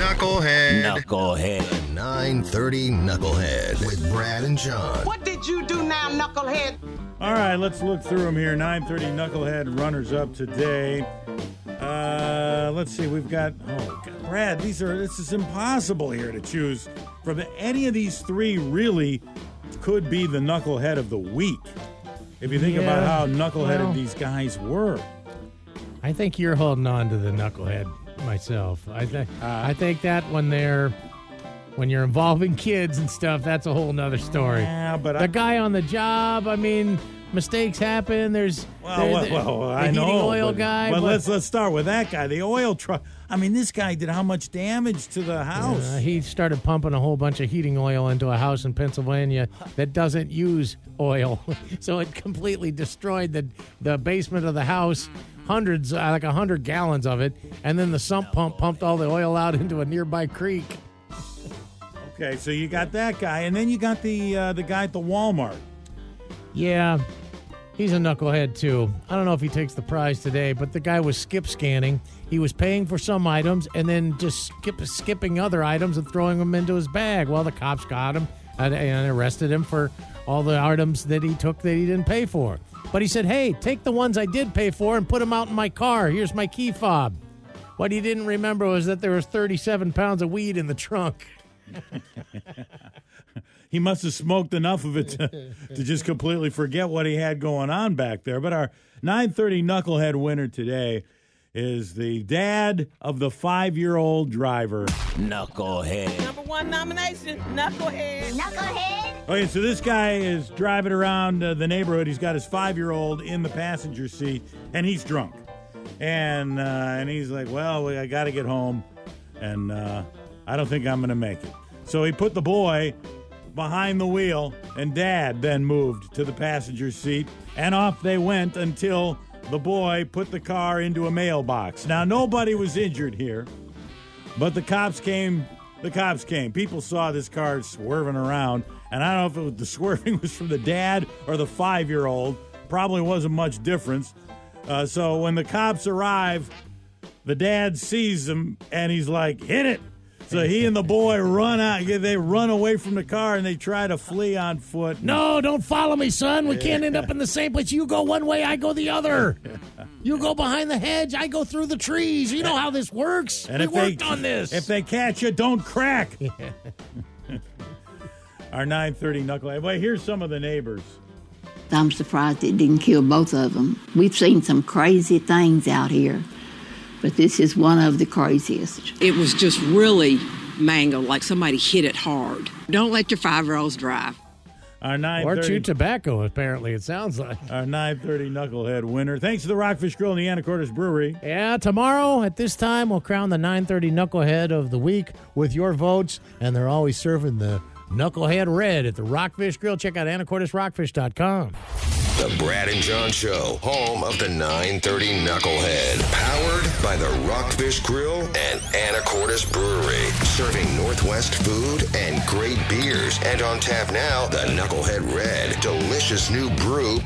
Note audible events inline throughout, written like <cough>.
Knucklehead. Knucklehead. 930 Knucklehead with Brad and John. What did you do now, knucklehead? All right, let's look through them here. 930 Knucklehead runners up today. Uh, let's see. We've got oh God, Brad. These are this is impossible here to choose from any of these three. Really, could be the knucklehead of the week if you think about how knuckleheaded well. these guys were. I think you're holding on to the knucklehead myself. I think I think that when they're when you're involving kids and stuff, that's a whole nother story. Yeah, but the I, guy on the job, I mean, mistakes happen. There's well, there- well, the- well, the I know. oil but, guy. But but- let's let's start with that guy, the oil truck. I mean, this guy did how much damage to the house? Uh, he started pumping a whole bunch of heating oil into a house in Pennsylvania that doesn't use oil, <laughs> so it completely destroyed the the basement of the house. Hundreds, uh, like a hundred gallons of it, and then the sump pump pumped all the oil out into a nearby creek. Okay, so you got that guy, and then you got the uh, the guy at the Walmart. Yeah, he's a knucklehead too. I don't know if he takes the prize today, but the guy was skip scanning. He was paying for some items and then just skip, skipping other items and throwing them into his bag. Well, the cops got him and, and arrested him for all the items that he took that he didn't pay for. But he said, "Hey, take the ones I did pay for and put them out in my car. Here's my key fob." What he didn't remember was that there was 37 pounds of weed in the trunk. <laughs> He must have smoked enough of it to, to just completely forget what he had going on back there. But our 930 Knucklehead winner today is the dad of the five year old driver. Knucklehead. Number one nomination, knucklehead. Knucklehead. Okay, so this guy is driving around uh, the neighborhood. He's got his five year old in the passenger seat, and he's drunk. And uh, and he's like, "Well, I got to get home, and uh, I don't think I'm going to make it." So he put the boy behind the wheel, and Dad then moved to the passenger seat, and off they went until the boy put the car into a mailbox. Now nobody was injured here. But the cops came. The cops came. People saw this car swerving around, and I don't know if was the swerving <laughs> was from the dad or the five-year-old. Probably wasn't much difference. Uh, so when the cops arrive, the dad sees them, and he's like, "Hit it!" So he and the boy run out. They run away from the car, and they try to flee on foot. No, don't follow me, son. We can't end up in the same place. You go one way, I go the other. You go behind the hedge, I go through the trees. You know how this works. And we if worked they, on this. If they catch you, don't crack. <laughs> Our 930 knucklehead. Well, here's some of the neighbors. I'm surprised it didn't kill both of them. We've seen some crazy things out here, but this is one of the craziest. It was just really mangled, like somebody hit it hard. Don't let your five year olds drive. Our or chew tobacco, apparently, it sounds like. our 930 knucklehead winner. Thanks to the Rockfish Grill and the Anacortes Brewery. Yeah, tomorrow at this time, we'll crown the 930 Knucklehead of the Week with your votes, and they're always serving the Knucklehead Red at the Rockfish Grill. Check out anacortesrockfish.com. The Brad and John Show, home of the 930 Knucklehead. Powered by the Rockfish Grill and Anacortes Brewery. Serving Northwest food and great beers. And on tap now, the Knucklehead Red. Delicious new brew.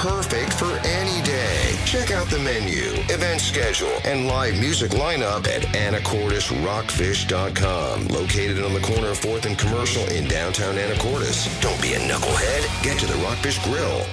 Perfect for any day. Check out the menu, event schedule, and live music lineup at AnacortesRockfish.com. Located on the corner of 4th and Commercial in downtown Anacortes. Don't be a knucklehead. Get to the Rockfish Grill.